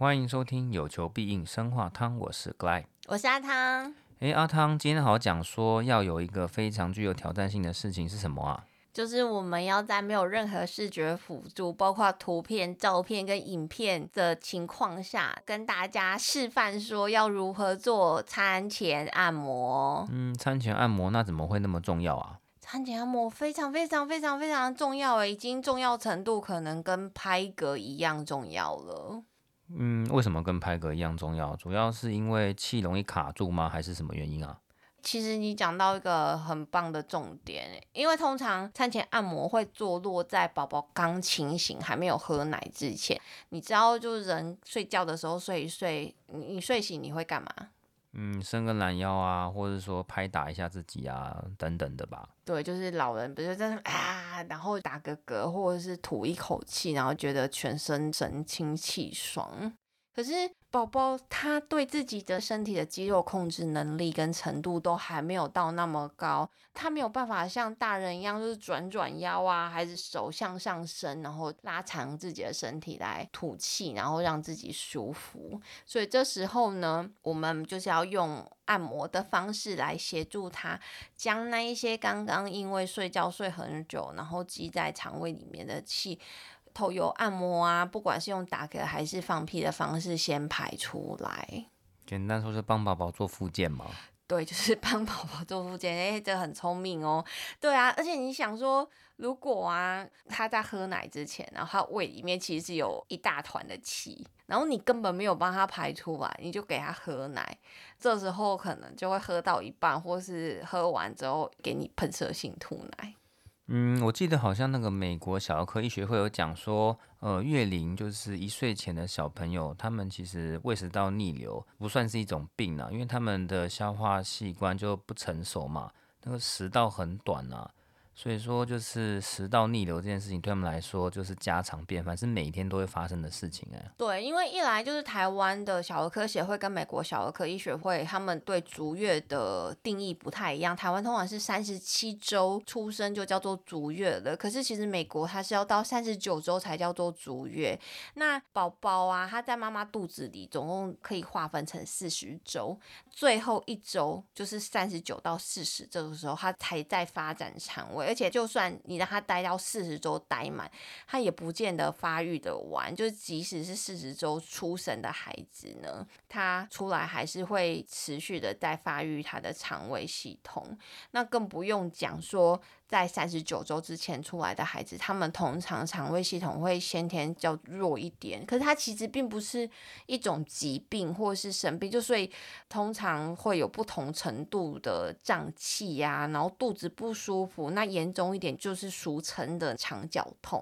欢迎收听有求必应生化汤，我是 Gly，我是阿汤。诶，阿汤，今天好好讲说要有一个非常具有挑战性的事情是什么啊？就是我们要在没有任何视觉辅助，包括图片、照片跟影片的情况下，跟大家示范说要如何做餐前按摩。嗯，餐前按摩那怎么会那么重要啊？餐前按摩非常非常非常非常重要诶，已经重要程度可能跟拍嗝一样重要了。嗯，为什么跟拍嗝一样重要？主要是因为气容易卡住吗？还是什么原因啊？其实你讲到一个很棒的重点，因为通常餐前按摩会坐落在宝宝刚清醒、还没有喝奶之前。你知道，就是人睡觉的时候睡一睡，你你睡醒你会干嘛？嗯，伸个懒腰啊，或者说拍打一下自己啊，等等的吧。对，就是老人不是在那啊，然后打个嗝，或者是吐一口气，然后觉得全身神清气爽。可是宝宝他对自己的身体的肌肉控制能力跟程度都还没有到那么高，他没有办法像大人一样，就是转转腰啊，还是手向上伸，然后拉长自己的身体来吐气，然后让自己舒服。所以这时候呢，我们就是要用按摩的方式来协助他，将那一些刚刚因为睡觉睡很久，然后积在肠胃里面的气。透过按摩啊，不管是用打嗝还是放屁的方式，先排出来。简单说是帮宝宝做复健吗？对，就是帮宝宝做复健。哎，这很聪明哦。对啊，而且你想说，如果啊他在喝奶之前，然后他胃里面其实是有一大团的气，然后你根本没有帮他排出来，你就给他喝奶，这时候可能就会喝到一半，或是喝完之后给你喷射性吐奶。嗯，我记得好像那个美国小儿科医学会有讲说，呃，月龄就是一岁前的小朋友，他们其实胃食道逆流不算是一种病啊，因为他们的消化器官就不成熟嘛，那个食道很短啊。所以说，就是食道逆流这件事情，对他们来说就是家常便饭，是每天都会发生的事情哎。对，因为一来就是台湾的小儿科协会跟美国小儿科医学会，他们对足月的定义不太一样。台湾通常是三十七周出生就叫做足月了，可是其实美国它是要到三十九周才叫做足月。那宝宝啊，他在妈妈肚子里总共可以划分成四十周，最后一周就是三十九到四十这个时候，他才在发展肠胃。而且，就算你让他待到四十周待满，他也不见得发育的完。就是即使是四十周出生的孩子呢，他出来还是会持续的在发育他的肠胃系统。那更不用讲说，在三十九周之前出来的孩子，他们通常肠胃系统会先天较弱一点。可是他其实并不是一种疾病或是生病，就所以通常会有不同程度的胀气呀，然后肚子不舒服。那严重一点就是俗称的肠绞痛。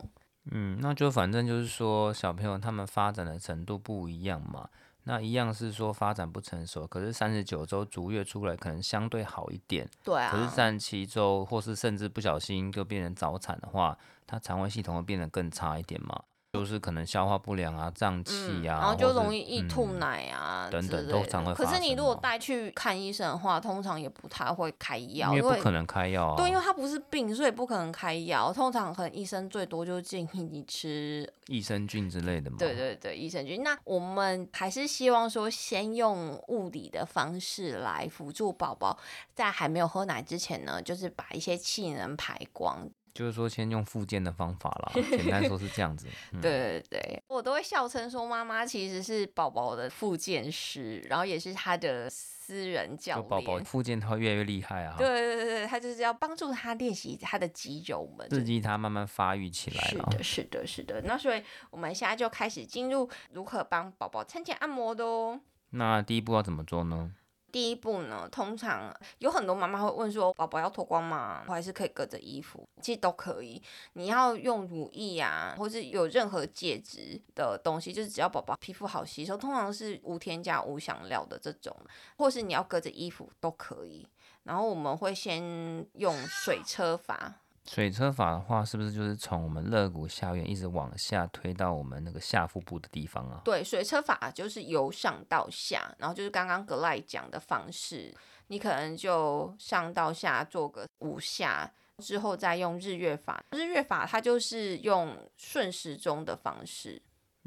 嗯，那就反正就是说，小朋友他们发展的程度不一样嘛。那一样是说发展不成熟，可是三十九周足月出来可能相对好一点。对啊。可是三十七周或是甚至不小心就变成早产的话，它肠胃系统会变得更差一点嘛。就是可能消化不良啊、胀气啊，然后就容易易吐奶啊、嗯、等等都常会。可是你如果带去看医生的话，通常也不太会开药，因为不可能开药啊。对，因为它不是病，所以不可能开药。通常可能医生最多就建议你吃 益生菌之类的嘛。对对对，益生菌。那我们还是希望说，先用物理的方式来辅助宝宝，在还没有喝奶之前呢，就是把一些气能排光。就是说，先用复健的方法啦，简单说是这样子。嗯、对对对，我都会笑称说，妈妈其实是宝宝的复健师，然后也是他的私人教练。宝宝复健他会越来越厉害啊！对对对对，他就是要帮助他练习他的肌肉们，刺激他慢慢发育起来。是的，是的，是的。那所以我们现在就开始进入如何帮宝宝餐前按摩的哦。那第一步要怎么做呢？第一步呢，通常有很多妈妈会问说，宝宝要脱光吗？我还是可以隔着衣服？其实都可以。你要用乳液啊，或是有任何介质的东西，就是只要宝宝皮肤好吸收，通常是无添加、无香料的这种，或是你要隔着衣服都可以。然后我们会先用水车法。水车法的话，是不是就是从我们肋骨下缘一直往下推到我们那个下腹部的地方啊？对，水车法就是由上到下，然后就是刚刚格赖讲的方式，你可能就上到下做个五下，之后再用日月法。日月法它就是用顺时钟的方式。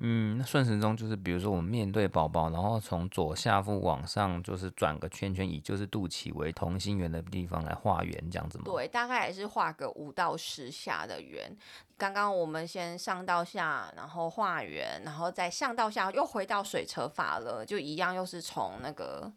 嗯，顺时钟就是比如说我们面对宝宝，然后从左下腹往上就是转个圈圈，以就是肚脐为同心圆的地方来画圆，这样子吗？对，大概也是画个五到十下的圆。刚刚我们先上到下，然后画圆，然后再上到下，又回到水车法了，就一样，又是从那个。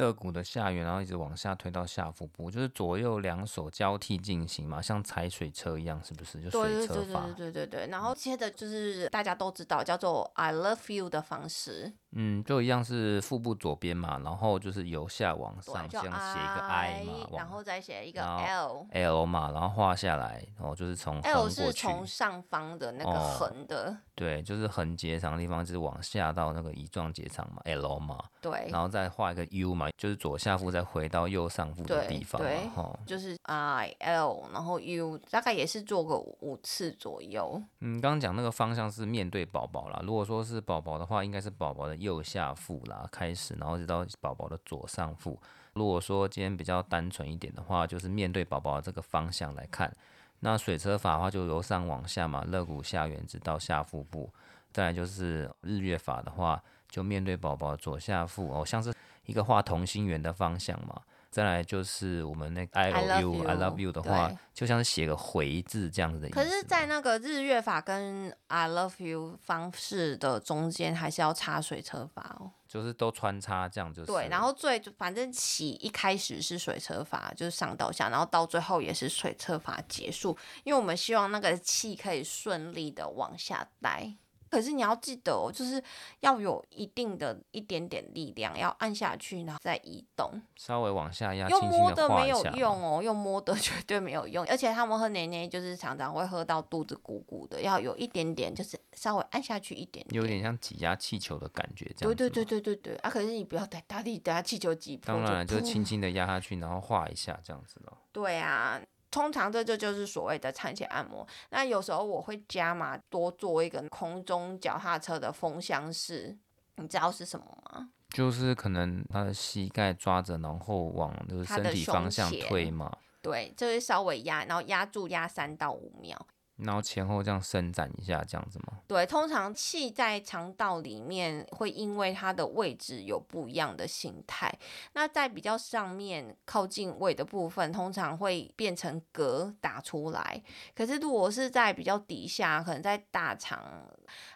肋骨的下缘，然后一直往下推到下腹部，就是左右两手交替进行嘛，像踩水车一样，是不是？就水车法。对对对对对对。然后接着就是大家都知道叫做 I love you 的方式。嗯，就一样是腹部左边嘛，然后就是由下往上，这样写一个 I 嘛，然后再写一个 L L 嘛，然后画下来，然后就是从 L 是从上方的那个横的，哦，对，就是横结肠的地方，就是往下到那个乙状结肠嘛，L 嘛，对，然后再画一个 U 嘛，就是左下腹再回到右上腹的地方，对，对就是 I L，然后 U，大概也是做个五次左右。嗯，刚刚讲那个方向是面对宝宝啦，如果说是宝宝的话，应该是宝宝的。右下腹啦，开始，然后直到宝宝的左上腹。如果说今天比较单纯一点的话，就是面对宝宝这个方向来看。那水车法的话，就由上往下嘛，肋骨下缘直到下腹部。再来就是日月法的话，就面对宝宝左下腹，哦，像是一个画同心圆的方向嘛。再来就是我们那个 I love you, I love you 的话，就像是写个回字这样子的意思。可是，在那个日月法跟 I love you 方式的中间，还是要插水车法哦。就是都穿插这样就是。对，然后最反正起一开始是水车法，就是上到下，然后到最后也是水车法结束，因为我们希望那个气可以顺利的往下带。可是你要记得哦，就是要有一定的一点点力量，要按下去，然后再移动，稍微往下压，用摸的没有用哦，用摸的 绝对没有用。而且他们喝奶奶就是常常会喝到肚子鼓鼓的，要有一点点，就是稍微按下去一点点，有点像挤压气球的感觉，这样。对对对对对对啊！可是你不要太大力，等下气球挤破。当然，就轻轻的压下去，然后画一下这样子咯。对啊。通常这就就是所谓的产前按摩。那有时候我会加码多做一个空中脚踏车的风箱式，你知道是什么吗？就是可能他的膝盖抓着，然后往就是身体方向推嘛。对，就是稍微压，然后压住压三到五秒。然后前后这样伸展一下，这样子吗？对，通常气在肠道里面会因为它的位置有不一样的形态。那在比较上面靠近胃的部分，通常会变成嗝打出来。可是如果是在比较底下，可能在大肠，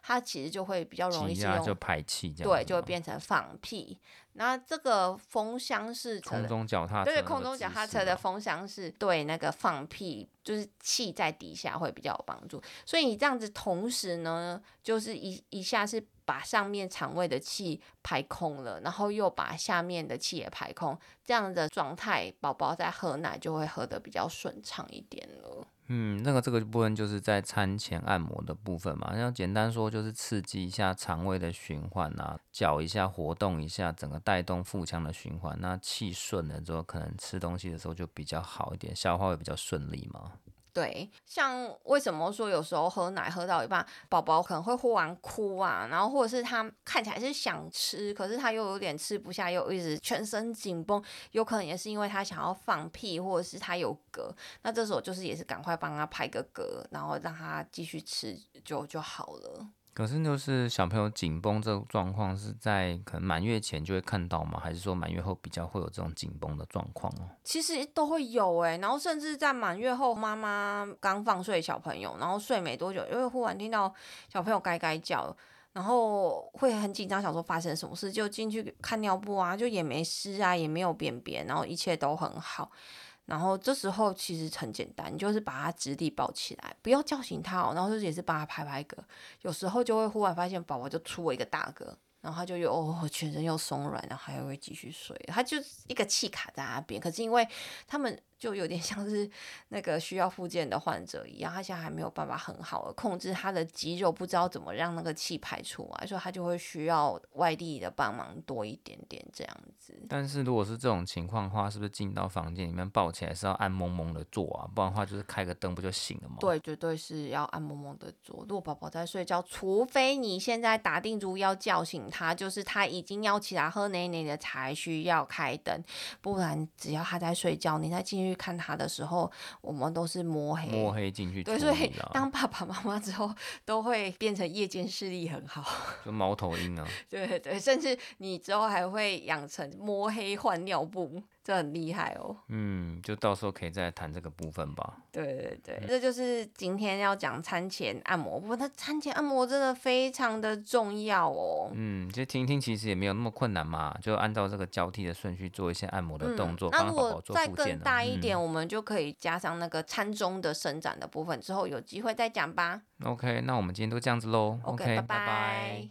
它其实就会比较容易是用就排气，对，就会变成放屁。那这个风箱式空中脚踏车，对，空中脚踏车的风箱是，对那个放屁，就是气在底下会比较有帮助。所以你这样子同时呢，就是一一下是把上面肠胃的气排空了，然后又把下面的气也排空，这样的状态，宝宝在喝奶就会喝得比较顺畅一点了。嗯，那个这个部分就是在餐前按摩的部分嘛，那简单说就是刺激一下肠胃的循环啊，搅一下，活动一下，整个带动腹腔的循环，那气顺了之后，可能吃东西的时候就比较好一点，消化会比较顺利嘛。对，像为什么说有时候喝奶喝到一半，宝宝可能会忽然哭啊，然后或者是他看起来是想吃，可是他又有点吃不下，又一直全身紧绷，有可能也是因为他想要放屁，或者是他有嗝，那这时候就是也是赶快帮他拍个嗝，然后让他继续吃就就好了。可是就是小朋友紧绷这个状况是在可能满月前就会看到吗？还是说满月后比较会有这种紧绷的状况哦？其实都会有哎，然后甚至在满月后，妈妈刚放睡小朋友，然后睡没多久，因为忽然听到小朋友该该叫，然后会很紧张，想说发生什么事，就进去看尿布啊，就也没湿啊，也没有便便，然后一切都很好。然后这时候其实很简单，你就是把他直立抱起来，不要叫醒他哦。然后就也是帮他拍拍嗝，有时候就会忽然发现宝宝就出了一个大嗝，然后他就又哦全身又松软，然后还会继续睡。他就一个气卡在那边，可是因为他们。就有点像是那个需要复健的患者一样，他现在还没有办法很好的控制他的肌肉，不知道怎么让那个气排出来，所以他就会需要外地的帮忙多一点点这样子。但是如果是这种情况的话，是不是进到房间里面抱起来是要按蒙蒙的做啊？不然的话就是开个灯不就行了吗？对，绝对是要按蒙蒙的做。如果宝宝在睡觉，除非你现在打定主意要叫醒他，就是他已经要起来喝奶奶的才需要开灯，不然只要他在睡觉，你再进去。去看他的时候，我们都是摸黑摸黑进去。对，所以当爸爸妈妈之后，都会变成夜间视力很好，就猫头鹰啊。对对，甚至你之后还会养成摸黑换尿布。这很厉害哦，嗯，就到时候可以再谈这个部分吧。对对对，嗯、这就是今天要讲餐前按摩。不过，它餐前按摩真的非常的重要哦。嗯，其实听一听，其实也没有那么困难嘛，就按照这个交替的顺序做一些按摩的动作。嗯、那如果再更大一点，嗯、我们就可以加上那个餐中的伸展的部分，之后有机会再讲吧。OK，那我们今天都这样子喽。OK。拜拜。